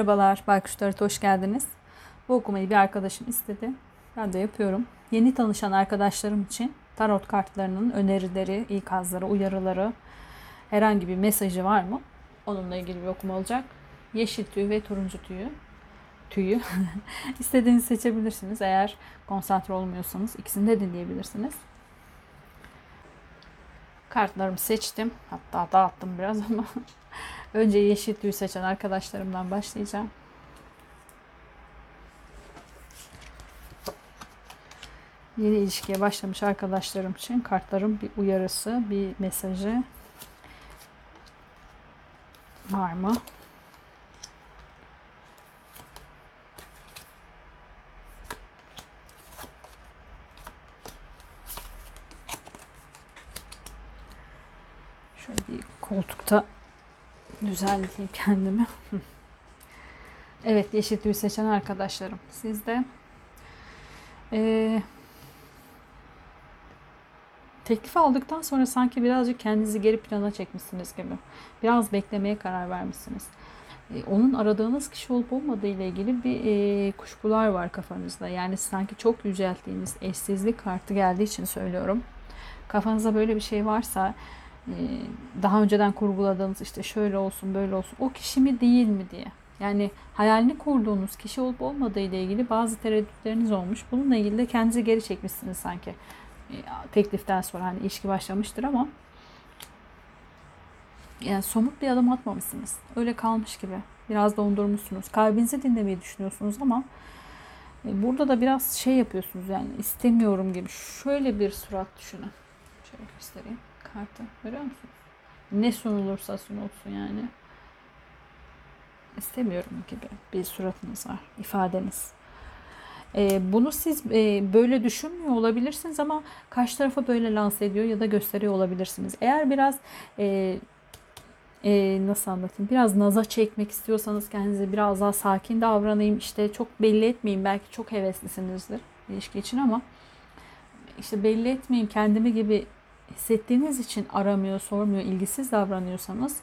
Merhabalar, Baykuş hoş geldiniz. Bu okumayı bir arkadaşım istedi. Ben de yapıyorum. Yeni tanışan arkadaşlarım için tarot kartlarının önerileri, ikazları, uyarıları, herhangi bir mesajı var mı? Onunla ilgili bir okuma olacak. Yeşil tüy ve turuncu tüyü. Tüyü. İstediğinizi seçebilirsiniz. Eğer konsantre olmuyorsanız ikisini de dinleyebilirsiniz. Kartlarımı seçtim. Hatta dağıttım biraz ama Önce yeşil tüy seçen arkadaşlarımdan başlayacağım. Yeni ilişkiye başlamış arkadaşlarım için kartların bir uyarısı, bir mesajı var mı? Şöyle bir koltukta düzenleyeyim kendimi. evet yeşil tüy seçen arkadaşlarım. Siz de ee, teklif aldıktan sonra sanki birazcık kendinizi geri plana çekmişsiniz gibi. Biraz beklemeye karar vermişsiniz. Ee, onun aradığınız kişi olup olmadığı ile ilgili bir e, kuşkular var kafanızda. Yani sanki çok yücelttiğiniz eşsizlik kartı geldiği için söylüyorum. Kafanızda böyle bir şey varsa daha önceden kurguladığınız işte şöyle olsun böyle olsun o kişi mi değil mi diye. Yani hayalini kurduğunuz kişi olup olmadığı ile ilgili bazı tereddütleriniz olmuş. Bununla ilgili de kendinizi geri çekmişsiniz sanki. Ee, tekliften sonra hani ilişki başlamıştır ama yani somut bir adım atmamışsınız. Öyle kalmış gibi. Biraz dondurmuşsunuz. Kalbinizi dinlemeyi düşünüyorsunuz ama e, burada da biraz şey yapıyorsunuz yani istemiyorum gibi. Şöyle bir surat düşünün. Şöyle göstereyim kartı. Görüyor musunuz? Ne sunulursa sunulsun yani. İstemiyorum gibi bir suratınız var, ifadeniz. Ee, bunu siz e, böyle düşünmüyor olabilirsiniz ama karşı tarafa böyle lanse ediyor ya da gösteriyor olabilirsiniz. Eğer biraz e, e, nasıl anlatayım biraz naza çekmek istiyorsanız kendinize biraz daha sakin davranayım işte çok belli etmeyeyim belki çok heveslisinizdir ilişki için ama işte belli etmeyeyim kendimi gibi hissettiğiniz için aramıyor, sormuyor, ilgisiz davranıyorsanız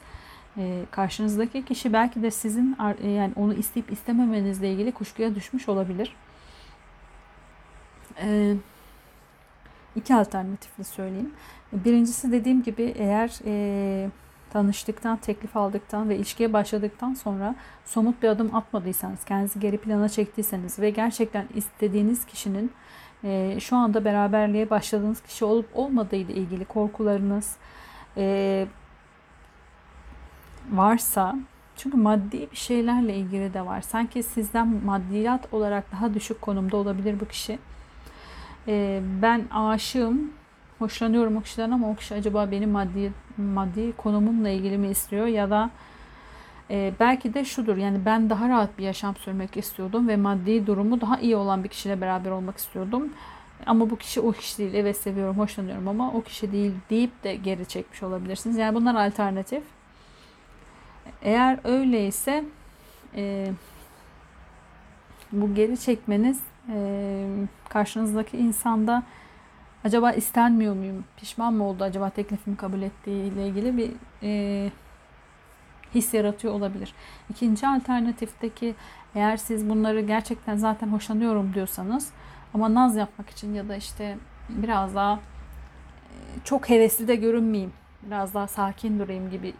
e, karşınızdaki kişi belki de sizin e, yani onu isteyip istememenizle ilgili kuşkuya düşmüş olabilir. E, iki alternatifli söyleyeyim. Birincisi dediğim gibi eğer tanıştıktan, teklif aldıktan ve ilişkiye başladıktan sonra somut bir adım atmadıysanız, kendinizi geri plana çektiyseniz ve gerçekten istediğiniz kişinin e, şu anda beraberliğe başladığınız kişi olup olmadığı ile ilgili korkularınız e, varsa çünkü maddi bir şeylerle ilgili de var. Sanki sizden maddiyat olarak daha düşük konumda olabilir bu kişi. E, ben aşığım, hoşlanıyorum o kişiden ama o kişi acaba benim maddi maddi konumumla ilgili mi istiyor ya da e, belki de şudur yani ben daha rahat bir yaşam sürmek istiyordum ve maddi durumu daha iyi olan bir kişiyle beraber olmak istiyordum. Ama bu kişi o kişi değil. Evet seviyorum, hoşlanıyorum ama o kişi değil deyip de geri çekmiş olabilirsiniz. Yani bunlar alternatif. Eğer öyleyse e, bu geri çekmeniz e, karşınızdaki insanda acaba istenmiyor muyum, pişman mı oldu acaba teklifimi kabul ettiği ile ilgili bir e, his yaratıyor olabilir. İkinci alternatifteki eğer siz bunları gerçekten zaten hoşlanıyorum diyorsanız ama naz yapmak için ya da işte biraz daha e, çok hevesli de görünmeyeyim, biraz daha sakin durayım gibi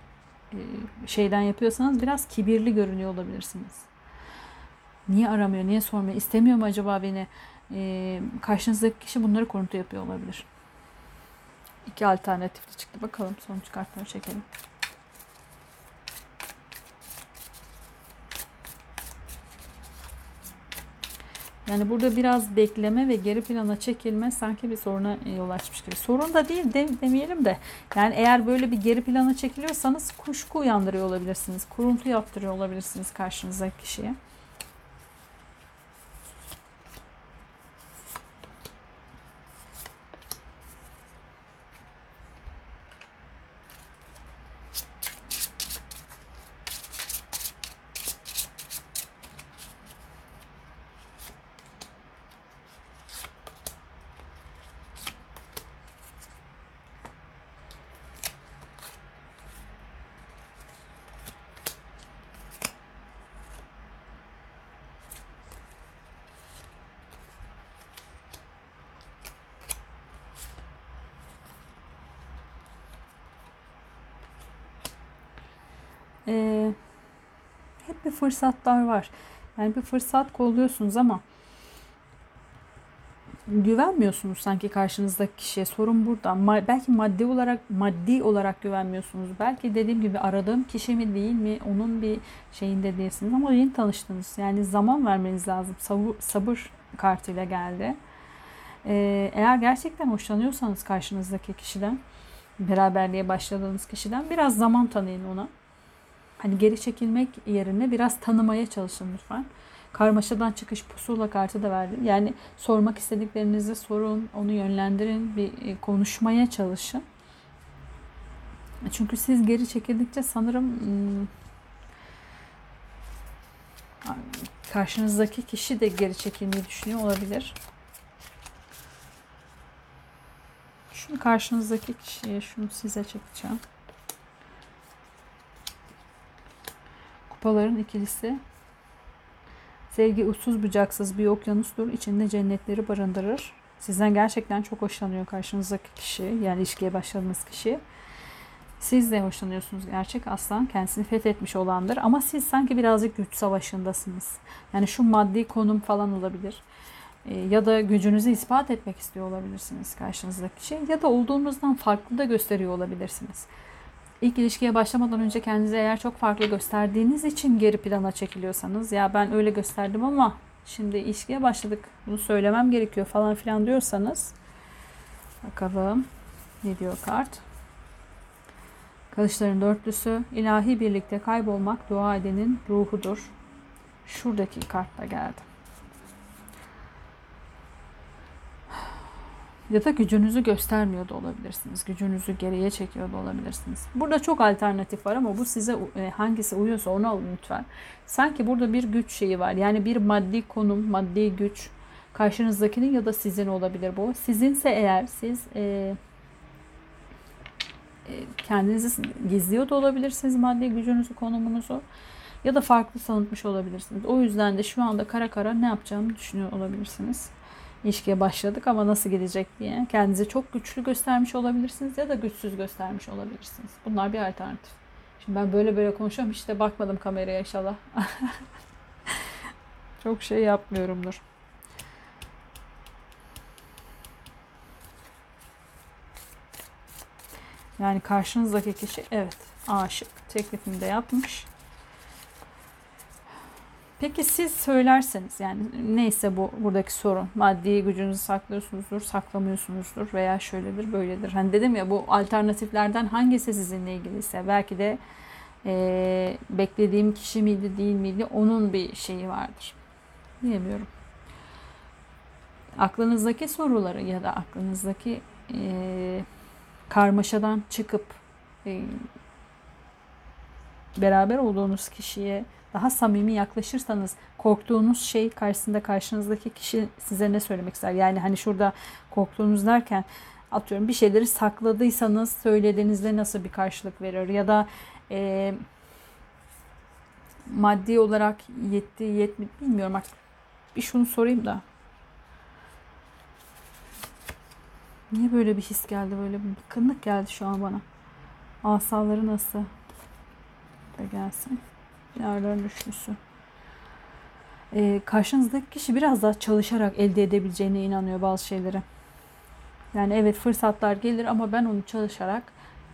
e, şeyden yapıyorsanız biraz kibirli görünüyor olabilirsiniz. Niye aramıyor, niye sormuyor, istemiyor mu acaba beni? E, karşınızdaki kişi bunları kuruntu yapıyor olabilir. İki alternatifli çıktı. Bakalım sonuç kartları çekelim. Yani burada biraz bekleme ve geri plana çekilme sanki bir soruna yol açmış gibi. Sorun da değil de, demeyelim de. Yani eğer böyle bir geri plana çekiliyorsanız kuşku uyandırıyor olabilirsiniz. Kuruntu yaptırıyor olabilirsiniz karşınızdaki kişiye. E, hep bir fırsatlar var. Yani bir fırsat kolluyorsunuz ama güvenmiyorsunuz sanki karşınızdaki kişiye. Sorun burada. Ma- belki maddi olarak maddi olarak güvenmiyorsunuz. Belki dediğim gibi aradığım kişi mi değil mi onun bir şeyinde değilsiniz ama yeni tanıştınız. Yani zaman vermeniz lazım. Sabır, sabır kartıyla geldi. Ee, eğer gerçekten hoşlanıyorsanız karşınızdaki kişiden, beraberliğe başladığınız kişiden biraz zaman tanıyın ona. Hani geri çekilmek yerine biraz tanımaya çalışın lütfen. Karmaşadan çıkış pusula kartı da verdim. Yani sormak istediklerinizi sorun, onu yönlendirin, bir e, konuşmaya çalışın. Çünkü siz geri çekildikçe sanırım hmm, karşınızdaki kişi de geri çekilmeyi düşünüyor olabilir. Şunu karşınızdaki kişiye, şunu size çekeceğim. Kupaların ikilisi. Sevgi uçsuz bucaksız bir okyanustur. İçinde cennetleri barındırır. Sizden gerçekten çok hoşlanıyor karşınızdaki kişi. Yani ilişkiye başladığınız kişi. Siz de hoşlanıyorsunuz gerçek aslan. Kendisini fethetmiş olandır. Ama siz sanki birazcık güç savaşındasınız. Yani şu maddi konum falan olabilir. E, ya da gücünüzü ispat etmek istiyor olabilirsiniz karşınızdaki kişi. Ya da olduğunuzdan farklı da gösteriyor olabilirsiniz. İlk ilişkiye başlamadan önce kendinizi eğer çok farklı gösterdiğiniz için geri plana çekiliyorsanız ya ben öyle gösterdim ama şimdi ilişkiye başladık bunu söylemem gerekiyor falan filan diyorsanız bakalım ne diyor kart. Kılıçların dörtlüsü ilahi birlikte kaybolmak dua edenin ruhudur. Şuradaki kartla geldi. Ya da gücünüzü göstermiyor da olabilirsiniz. Gücünüzü geriye çekiyor da olabilirsiniz. Burada çok alternatif var ama bu size e, hangisi uyuyorsa onu alın lütfen. Sanki burada bir güç şeyi var. Yani bir maddi konum, maddi güç karşınızdakinin ya da sizin olabilir bu. Sizinse eğer siz e, e, kendinizi gizliyor da olabilirsiniz maddi gücünüzü, konumunuzu ya da farklı sanıtmış olabilirsiniz. O yüzden de şu anda kara kara ne yapacağımı düşünüyor olabilirsiniz ilişkiye başladık ama nasıl gidecek diye. Kendinizi çok güçlü göstermiş olabilirsiniz ya da güçsüz göstermiş olabilirsiniz. Bunlar bir alternatif. Şimdi ben böyle böyle konuşuyorum işte bakmadım kameraya inşallah. çok şey yapmıyorumdur. Yani karşınızdaki kişi evet aşık teklifini de yapmış. Peki siz söylerseniz yani neyse bu buradaki sorun maddi gücünüzü saklıyorsunuzdur saklamıyorsunuzdur veya şöyledir böyledir. Hani dedim ya bu alternatiflerden hangisi sizinle ilgiliyse belki de e, beklediğim kişi miydi değil miydi onun bir şeyi vardır. Diyemiyorum. Aklınızdaki soruları ya da aklınızdaki e, karmaşadan çıkıp e, beraber olduğunuz kişiye daha samimi yaklaşırsanız korktuğunuz şey karşısında karşınızdaki kişi size ne söylemek ister? Yani hani şurada korktuğunuz derken atıyorum bir şeyleri sakladıysanız söylediğinizde nasıl bir karşılık verir? Ya da e, maddi olarak yetti yetmi bilmiyorum artık bir şunu sorayım da Niye böyle bir his geldi? Böyle bir bıkkınlık geldi şu an bana. Asaları nasıl? Da gelsin. Yarların üçlüsü. Ee, karşınızdaki kişi biraz daha çalışarak elde edebileceğine inanıyor bazı şeyleri. Yani evet fırsatlar gelir ama ben onu çalışarak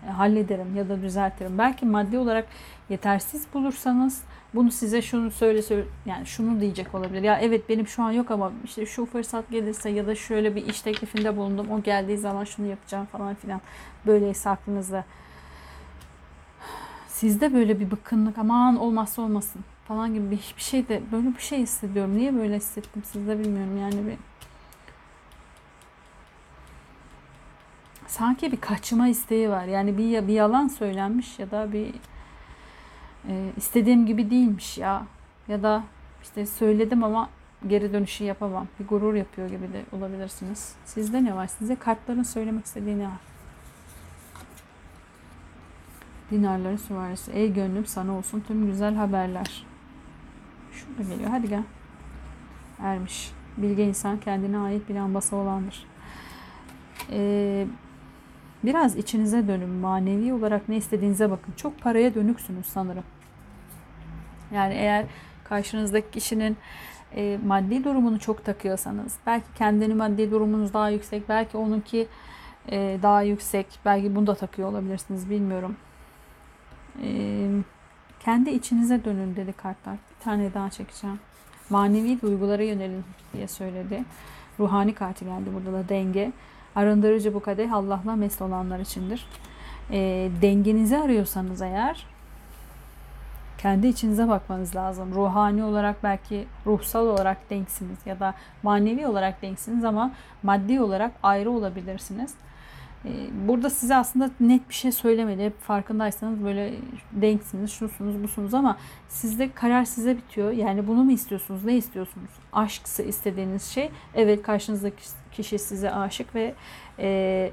e, hallederim ya da düzeltirim. Belki maddi olarak yetersiz bulursanız bunu size şunu söyle, söyle yani şunu diyecek olabilir. Ya evet benim şu an yok ama işte şu fırsat gelirse ya da şöyle bir iş teklifinde bulundum. O geldiği zaman şunu yapacağım falan filan. Böyleyse aklınızda sizde böyle bir bıkkınlık aman olmazsa olmasın falan gibi bir, bir şey de böyle bir şey hissediyorum. Niye böyle hissettim sizde bilmiyorum yani bir sanki bir kaçma isteği var. Yani bir bir yalan söylenmiş ya da bir e, istediğim gibi değilmiş ya ya da işte söyledim ama geri dönüşü yapamam. Bir gurur yapıyor gibi de olabilirsiniz. Sizde ne var? Size kartların söylemek istediği ne var? Dinarların süvarisi. Ey gönlüm sana olsun tüm güzel haberler. Şurada geliyor. Hadi gel. Ermiş. Bilge insan kendine ait bir lambası olandır. Ee, biraz içinize dönün. Manevi olarak ne istediğinize bakın. Çok paraya dönüksünüz sanırım. Yani eğer karşınızdaki kişinin e, maddi durumunu çok takıyorsanız, belki kendini maddi durumunuz daha yüksek, belki onunki e, daha yüksek, belki bunu da takıyor olabilirsiniz bilmiyorum. Kendi içinize dönün dedi kartlar. Bir tane daha çekeceğim. Manevi duygulara yönelin diye söyledi. Ruhani kartı geldi burada da denge. Arındırıcı bu kadeh Allah'la mest olanlar içindir. E, dengenizi arıyorsanız eğer kendi içinize bakmanız lazım. Ruhani olarak belki ruhsal olarak denksiniz ya da manevi olarak denksiniz ama maddi olarak ayrı olabilirsiniz. Ee, burada size aslında net bir şey söylemedi. Hep farkındaysanız böyle denksiniz, şusunuz, busunuz ama sizde karar size bitiyor. Yani bunu mu istiyorsunuz, ne istiyorsunuz? Aşksı istediğiniz şey. Evet karşınızdaki kişi size aşık ve e,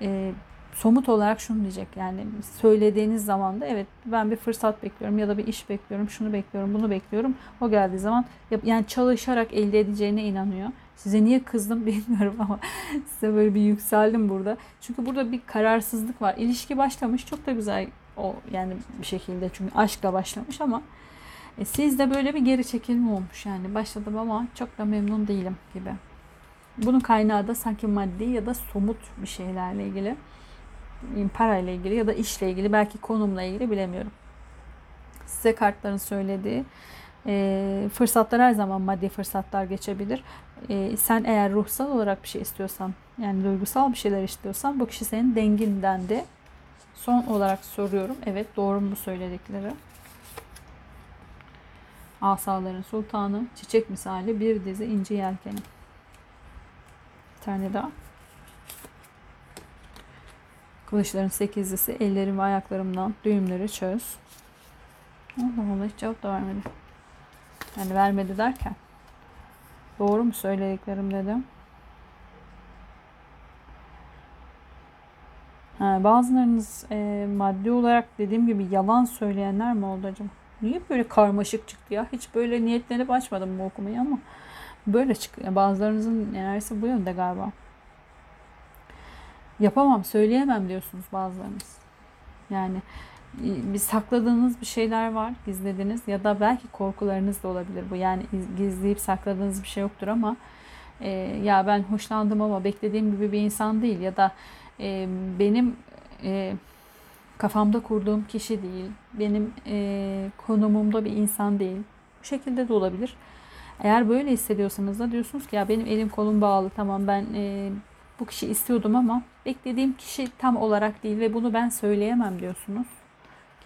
e, somut olarak şunu diyecek yani söylediğiniz zaman da evet ben bir fırsat bekliyorum ya da bir iş bekliyorum şunu bekliyorum bunu bekliyorum o geldiği zaman yani çalışarak elde edeceğine inanıyor. Size niye kızdım bilmiyorum ama size böyle bir yükseldim burada. Çünkü burada bir kararsızlık var. İlişki başlamış çok da güzel o yani bir şekilde çünkü aşkla başlamış ama e, sizde böyle bir geri çekilme olmuş yani başladım ama çok da memnun değilim gibi. Bunun kaynağı da sanki maddi ya da somut bir şeylerle ilgili parayla ilgili ya da işle ilgili belki konumla ilgili bilemiyorum. Size kartların söylediği e, fırsatlar her zaman maddi fırsatlar geçebilir. E, sen eğer ruhsal olarak bir şey istiyorsan yani duygusal bir şeyler istiyorsan bu kişi senin denginden de son olarak soruyorum. Evet doğru mu söyledikleri? Asaların sultanı, çiçek misali bir dizi ince yelkeni. Bir tane daha. Kılıçların sekizlisi ellerim ve ayaklarımdan düğümleri çöz. Allah Allah hiç cevap da vermedi. Yani vermedi derken. Doğru mu söylediklerim dedim. Ha, bazılarınız e, maddi olarak dediğim gibi yalan söyleyenler mi oldu acaba? Niye böyle karmaşık çıktı ya? Hiç böyle niyetlenip açmadım bu okumayı ama böyle çıkıyor. Bazılarınızın enerjisi bu yönde galiba. Yapamam, söyleyemem diyorsunuz bazılarınız. Yani bir sakladığınız bir şeyler var, gizlediniz ya da belki korkularınız da olabilir bu. Yani gizleyip sakladığınız bir şey yoktur ama e, ya ben hoşlandım ama beklediğim gibi bir insan değil ya da e, benim e, kafamda kurduğum kişi değil, benim e, konumumda bir insan değil. Bu şekilde de olabilir. Eğer böyle hissediyorsanız da diyorsunuz ki ya benim elim kolum bağlı tamam ben e, bu kişi istiyordum ama beklediğim kişi tam olarak değil ve bunu ben söyleyemem diyorsunuz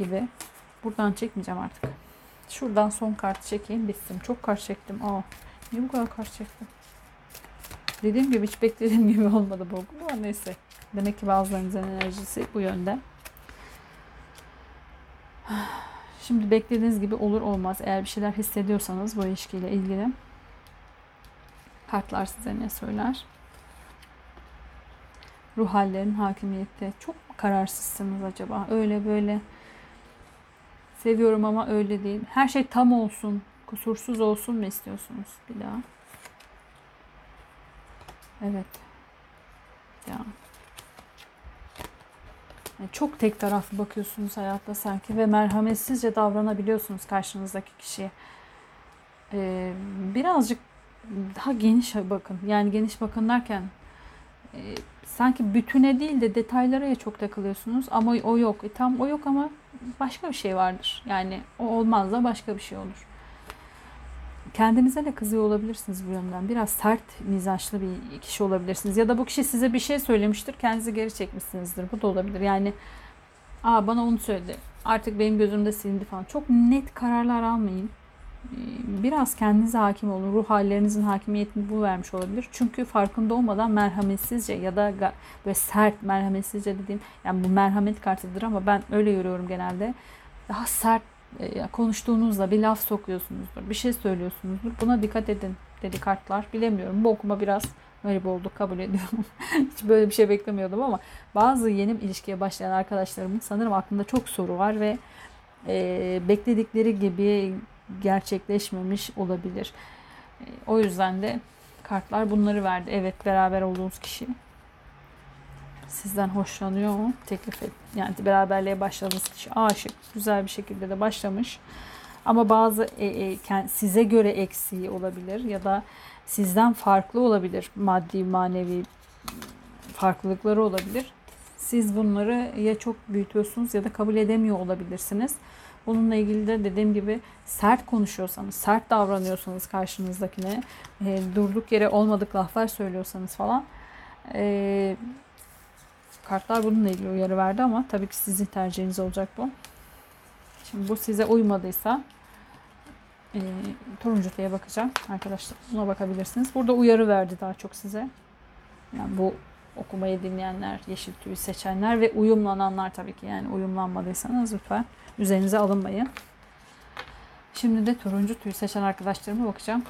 gibi. Buradan çekmeyeceğim artık. Şuradan son kart çekeyim bitsin. Çok kart çektim. Aa, niye bu kadar kart çektim? Dediğim gibi hiç beklediğim gibi olmadı bu. Ama neyse. Demek ki bazılarınızın enerjisi bu yönde. Şimdi beklediğiniz gibi olur olmaz. Eğer bir şeyler hissediyorsanız bu ilişkiyle ilgili kartlar size ne söyler? ruh hallerin hakimiyette. Çok kararsızsınız acaba? Öyle böyle seviyorum ama öyle değil. Her şey tam olsun, kusursuz olsun mu istiyorsunuz bir daha? Evet. Ya. çok tek taraflı bakıyorsunuz hayatta sanki ve merhametsizce davranabiliyorsunuz karşınızdaki kişiye. Ee, birazcık daha geniş bakın. Yani geniş bakın derken e, sanki bütüne değil de detaylara ya çok takılıyorsunuz ama o yok. E, tam o yok ama başka bir şey vardır. Yani o olmaz da başka bir şey olur. Kendinize de kızıyor olabilirsiniz bu yönden. Biraz sert mizaçlı bir kişi olabilirsiniz. Ya da bu kişi size bir şey söylemiştir. Kendinizi geri çekmişsinizdir. Bu da olabilir. Yani Aa bana onu söyledi. Artık benim gözümde silindi falan. Çok net kararlar almayın. Biraz kendinize hakim olun. Ruh hallerinizin hakimiyetini bu vermiş olabilir. Çünkü farkında olmadan merhametsizce ya da böyle sert merhametsizce dediğim yani bu merhamet kartıdır ama ben öyle görüyorum genelde. Daha sert e, konuştuğunuzda bir laf sokuyorsunuzdur. Bir şey söylüyorsunuzdur. Buna dikkat edin dedi kartlar. Bilemiyorum. Bu okuma biraz garip oldu kabul ediyorum. Hiç böyle bir şey beklemiyordum ama bazı yeni ilişkiye başlayan arkadaşlarımın sanırım aklında çok soru var ve e, bekledikleri gibi gerçekleşmemiş olabilir. E, o yüzden de kartlar bunları verdi. Evet beraber olduğunuz kişi sizden hoşlanıyor mu? Teklif et. Yani beraberliğe başladığınız kişi aşık. Güzel bir şekilde de başlamış. Ama bazı e, e, size göre eksiği olabilir ya da sizden farklı olabilir. Maddi, manevi farklılıkları olabilir. Siz bunları ya çok büyütüyorsunuz ya da kabul edemiyor olabilirsiniz. Bununla ilgili de dediğim gibi sert konuşuyorsanız, sert davranıyorsanız karşınızdakine, e, durduk yere olmadık laflar söylüyorsanız falan e, kartlar bununla ilgili uyarı verdi ama tabii ki sizin tercihiniz olacak bu. Şimdi bu size uymadıysa e, turuncuya bakacağım arkadaşlar. Buna bakabilirsiniz. Burada uyarı verdi daha çok size. Yani bu okumayı dinleyenler, yeşil tüyü seçenler ve uyumlananlar tabii ki. Yani uyumlanmadıysanız lütfen üzerinize alınmayın. Şimdi de turuncu tüyü seçen arkadaşlarıma bakacağım.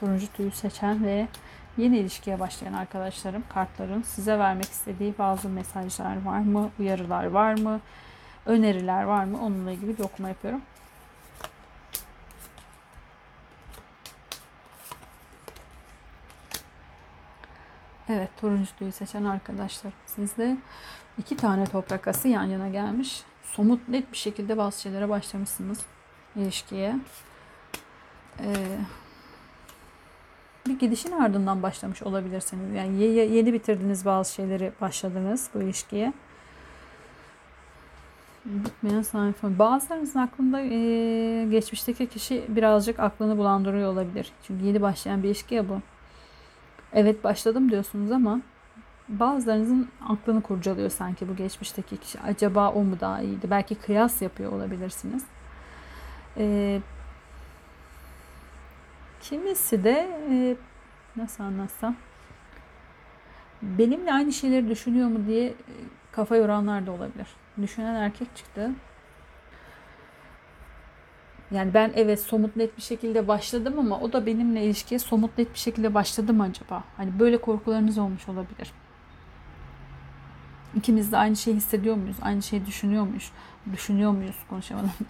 Turuncu tüyü seçen ve yeni ilişkiye başlayan arkadaşlarım kartların size vermek istediği bazı mesajlar var mı? Uyarılar var mı? Öneriler var mı? Onunla ilgili bir okuma yapıyorum. Evet turuncu tüyü seçen arkadaşlar sizde iki tane toprak ası yan yana gelmiş. Somut net bir şekilde bazı şeylere başlamışsınız ilişkiye. Ee, bir gidişin ardından başlamış olabilirsiniz. Yani yeni bitirdiniz bazı şeyleri başladınız bu ilişkiye. Bitmeyen sayfa. Bazılarınızın aklında e, geçmişteki kişi birazcık aklını bulandırıyor olabilir. Çünkü yeni başlayan bir ilişki ya bu. Evet başladım diyorsunuz ama bazılarınızın aklını kurcalıyor sanki bu geçmişteki kişi. Acaba o mu daha iyiydi? Belki kıyas yapıyor olabilirsiniz. Ee, kimisi de e, nasıl anlatsam benimle aynı şeyleri düşünüyor mu diye e, kafa yoranlar da olabilir. Düşünen erkek çıktı. Yani ben evet somut net bir şekilde başladım ama o da benimle ilişkiye somut net bir şekilde başladı mı acaba? Hani böyle korkularınız olmuş olabilir. İkimiz de aynı şeyi hissediyor muyuz? Aynı şeyi düşünüyor muyuz? Düşünüyor muyuz? Konuşamadım.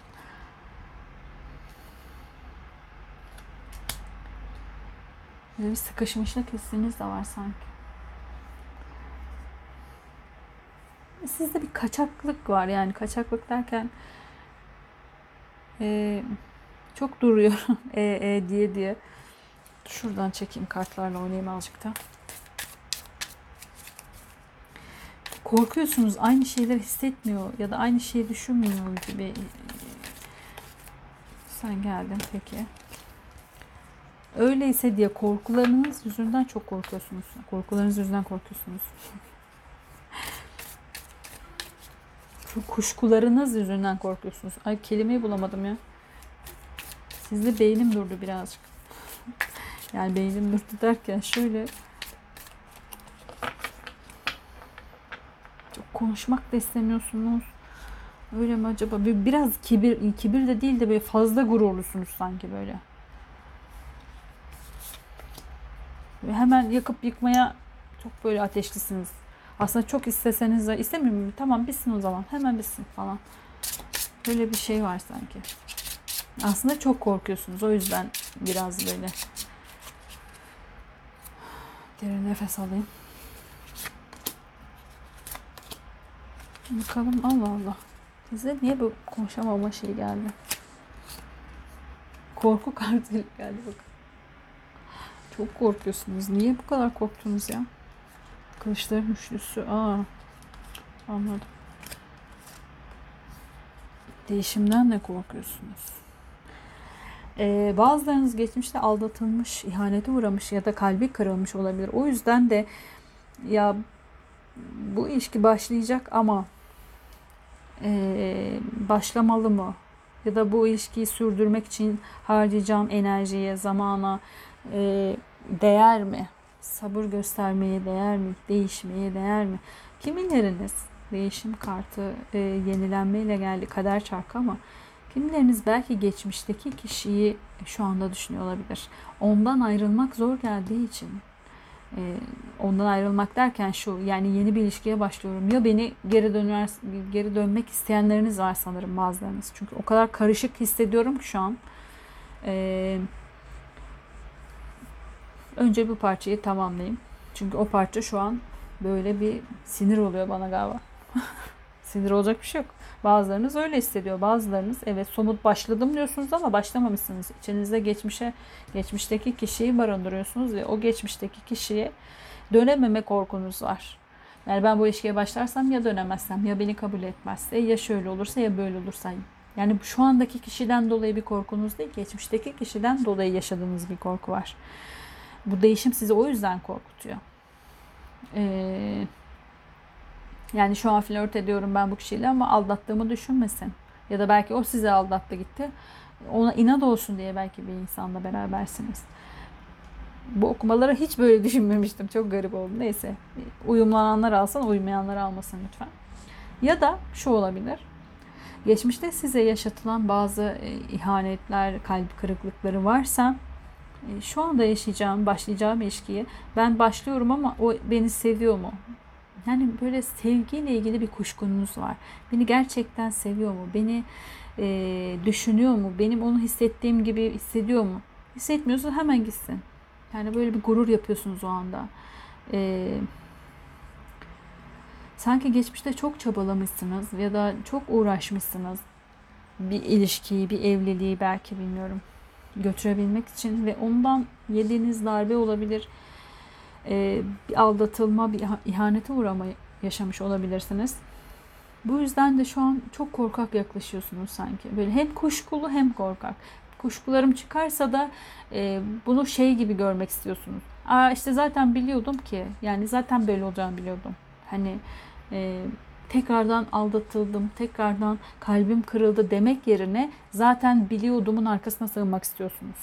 Böyle bir sıkışmışlık hissiniz de var sanki. Sizde bir kaçaklık var yani kaçaklık derken e, çok duruyor e, e diye diye. Şuradan çekeyim kartlarla oynayayım azıcık da. Korkuyorsunuz aynı şeyleri hissetmiyor ya da aynı şeyi düşünmüyor gibi. Sen geldin peki. Öyleyse diye korkularınız yüzünden çok korkuyorsunuz. Korkularınız yüzünden korkuyorsunuz. kuşkularınız yüzünden korkuyorsunuz. Ay kelimeyi bulamadım ya. Sizde beynim durdu birazcık. Yani beynim durdu derken şöyle çok konuşmak da istemiyorsunuz. Öyle mi acaba? Biraz kibir, kibir de değil de böyle fazla gururlusunuz sanki böyle. Ve hemen yakıp yıkmaya çok böyle ateşlisiniz. Aslında çok isteseniz de istemiyorum. Tamam bitsin o zaman. Hemen bitsin falan. Böyle bir şey var sanki. Aslında çok korkuyorsunuz. O yüzden biraz böyle derin nefes alayım. Bakalım Allah Allah. Size niye bu konuşamama şey geldi? Korku kartı geldi bak. Çok korkuyorsunuz. Niye bu kadar korktunuz ya? Kılıçların üçlüsü. Aa. Anladım. Değişimden de korkuyorsunuz. Ee, bazılarınız geçmişte aldatılmış, ihanete uğramış ya da kalbi kırılmış olabilir. O yüzden de ya bu ilişki başlayacak ama e, başlamalı mı? Ya da bu ilişkiyi sürdürmek için harcayacağım enerjiye, zamana e, değer mi? Sabır göstermeye değer mi? Değişmeye değer mi? Kimileriniz değişim kartı e, yenilenmeyle geldi kader çarkı ama kimileriniz belki geçmişteki kişiyi şu anda düşünüyor olabilir. Ondan ayrılmak zor geldiği için e, ondan ayrılmak derken şu yani yeni bir ilişkiye başlıyorum ya beni geri döner geri dönmek isteyenleriniz var sanırım bazılarınız çünkü o kadar karışık hissediyorum ki şu an eee Önce bu parçayı tamamlayayım. Çünkü o parça şu an böyle bir sinir oluyor bana galiba. sinir olacak bir şey yok. Bazılarınız öyle hissediyor. Bazılarınız evet somut başladım diyorsunuz ama başlamamışsınız. İçinizde geçmişe, geçmişteki kişiyi barındırıyorsunuz ve o geçmişteki kişiye dönememe korkunuz var. Yani ben bu ilişkiye başlarsam ya dönemezsem ya beni kabul etmezse ya şöyle olursa ya böyle olursa. Yani şu andaki kişiden dolayı bir korkunuz değil, geçmişteki kişiden dolayı yaşadığınız bir korku var. Bu değişim sizi o yüzden korkutuyor. Ee, yani şu an flört ediyorum ben bu kişiyle ama aldattığımı düşünmesin. Ya da belki o sizi aldattı gitti. Ona inat olsun diye belki bir insanla berabersiniz. Bu okumaları hiç böyle düşünmemiştim. Çok garip oldu. Neyse. Uyumlananlar alsın, uymayanlar almasın lütfen. Ya da şu olabilir. Geçmişte size yaşatılan bazı e, ihanetler, kalp kırıklıkları varsa şu anda yaşayacağım, başlayacağım ilişkiye ben başlıyorum ama o beni seviyor mu? Yani böyle sevgiyle ilgili bir kuşkunuz var. Beni gerçekten seviyor mu? Beni e, düşünüyor mu? Benim onu hissettiğim gibi hissediyor mu? Hissetmiyorsa hemen gitsin. Yani böyle bir gurur yapıyorsunuz o anda. E, sanki geçmişte çok çabalamışsınız ya da çok uğraşmışsınız. Bir ilişkiyi, bir evliliği belki bilmiyorum götürebilmek için ve ondan yediğiniz darbe olabilir e, bir aldatılma, bir ihanete uğrama yaşamış olabilirsiniz. Bu yüzden de şu an çok korkak yaklaşıyorsunuz sanki. Böyle hem kuşkulu hem korkak. Kuşkularım çıkarsa da e, bunu şey gibi görmek istiyorsunuz. Aa işte zaten biliyordum ki. Yani zaten böyle olacağını biliyordum. Hani e, tekrardan aldatıldım, tekrardan kalbim kırıldı demek yerine zaten biliyordumun arkasına sığınmak istiyorsunuz.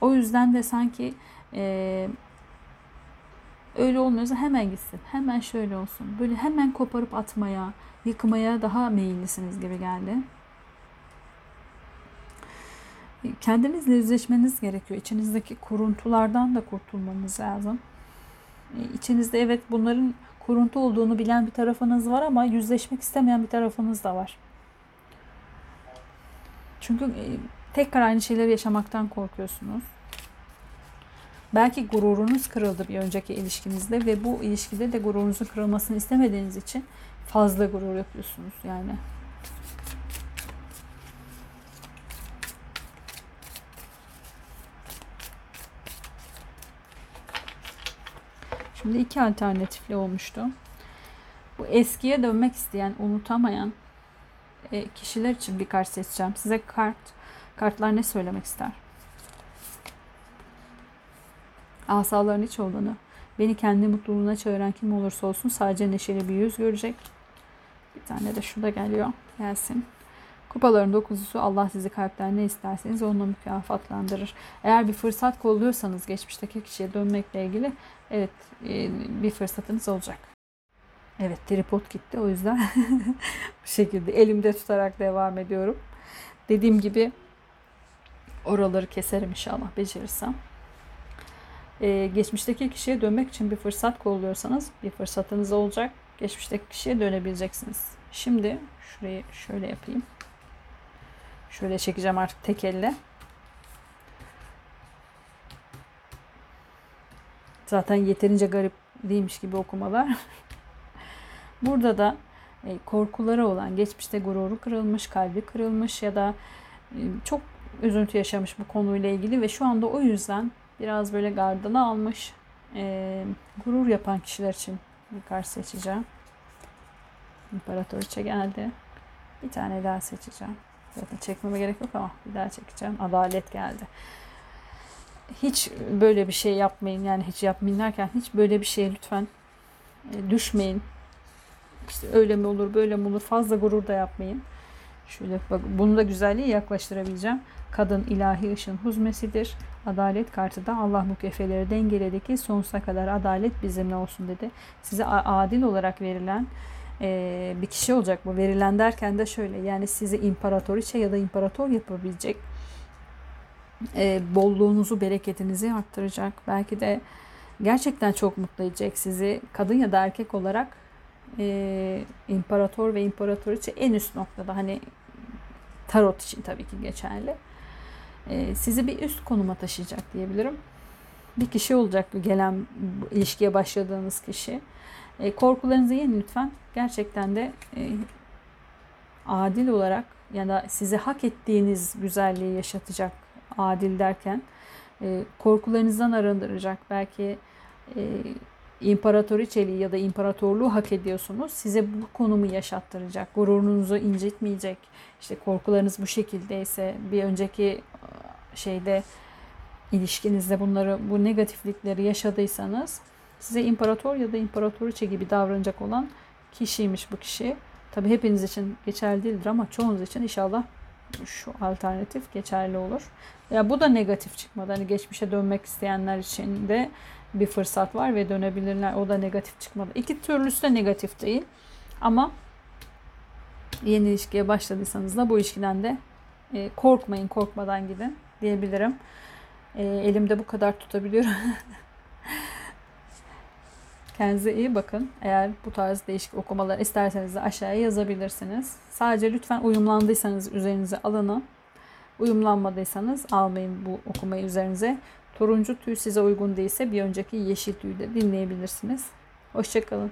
O yüzden de sanki e, Öyle olmuyorsa hemen gitsin. Hemen şöyle olsun. Böyle hemen koparıp atmaya, yıkmaya daha meyillisiniz gibi geldi. Kendinizle yüzleşmeniz gerekiyor. İçinizdeki kuruntulardan da kurtulmanız lazım. İçinizde evet bunların kuruntu olduğunu bilen bir tarafınız var ama yüzleşmek istemeyen bir tarafınız da var. Çünkü e, tekrar aynı şeyleri yaşamaktan korkuyorsunuz. Belki gururunuz kırıldı bir önceki ilişkinizde ve bu ilişkide de gururunuzun kırılmasını istemediğiniz için fazla gurur yapıyorsunuz yani. Şimdi iki alternatifli olmuştu. Bu eskiye dönmek isteyen, unutamayan e, kişiler için bir kart seçeceğim. Size kart, kartlar ne söylemek ister? Asaların iç olanı. Beni kendi mutluluğuna çağıran kim olursa olsun sadece neşeli bir yüz görecek. Bir tane de şurada geliyor. Gelsin. Kupaların dokuzusu Allah sizi kalpten ne isterseniz onunla mükafatlandırır. Eğer bir fırsat kolluyorsanız geçmişteki kişiye dönmekle ilgili evet e, bir fırsatınız olacak. Evet tripod gitti o yüzden bu şekilde elimde tutarak devam ediyorum. Dediğim gibi oraları keserim inşallah becerirsem e, geçmişteki kişiye dönmek için bir fırsat kolluyorsanız bir fırsatınız olacak. Geçmişteki kişiye dönebileceksiniz. Şimdi şurayı şöyle yapayım. Şöyle çekeceğim artık tek elle. Zaten yeterince garip değilmiş gibi okumalar. Burada da e, korkuları olan, geçmişte gururu kırılmış, kalbi kırılmış ya da e, çok üzüntü yaşamış bu konuyla ilgili ve şu anda o yüzden biraz böyle gardını almış e, gurur yapan kişiler için bir kart seçeceğim. İmparatoriçe geldi. Bir tane daha seçeceğim. Zaten çekmeme gerek yok ama bir daha çekeceğim. Adalet geldi. Hiç böyle bir şey yapmayın. Yani hiç yapmayın derken hiç böyle bir şeye lütfen e, düşmeyin. İşte öyle mi olur böyle mi olur fazla gurur da yapmayın. Şöyle bak bunu da güzelliği yaklaştırabileceğim. Kadın ilahi ışın huzmesidir. Adalet kartı da Allah bu kefeleri dengeledi ki sonsuza kadar adalet bizimle olsun dedi. Size adil olarak verilen e, bir kişi olacak bu. Verilen derken de şöyle yani sizi imparatoriçe ya da imparator yapabilecek. E, bolluğunuzu, bereketinizi arttıracak. Belki de gerçekten çok mutlu edecek sizi. Kadın ya da erkek olarak e, imparator ve imparatoriçe en üst noktada hani tarot için tabii ki geçerli. E, sizi bir üst konuma taşıyacak diyebilirim. Bir kişi olacak gelen ilişkiye başladığınız kişi. E, korkularınızı yenin lütfen. Gerçekten de e, adil olarak ya da size hak ettiğiniz güzelliği yaşatacak adil derken e, korkularınızdan arındıracak belki e, imparatoriçeliği ya da imparatorluğu hak ediyorsunuz. Size bu konumu yaşattıracak. Gururunuzu incitmeyecek. İşte korkularınız bu şekildeyse bir önceki e, şeyde ilişkinizde bunları bu negatiflikleri yaşadıysanız size imparator ya da imparatoriçe gibi davranacak olan kişiymiş bu kişi. Tabi hepiniz için geçerli değildir ama çoğunuz için inşallah şu alternatif geçerli olur. Ya bu da negatif çıkmadı. Hani geçmişe dönmek isteyenler için de bir fırsat var ve dönebilirler. O da negatif çıkmadı. İki türlüsü de negatif değil. Ama yeni ilişkiye başladıysanız da bu ilişkiden de e, korkmayın, korkmadan gidin diyebilirim. E, elimde bu kadar tutabiliyorum. Kendinize iyi bakın. Eğer bu tarz değişik okumalar isterseniz de aşağıya yazabilirsiniz. Sadece lütfen uyumlandıysanız üzerinize alını. Uyumlanmadıysanız almayın bu okumayı üzerinize. Turuncu tüy size uygun değilse bir önceki yeşil tüyü de dinleyebilirsiniz. Hoşçakalın.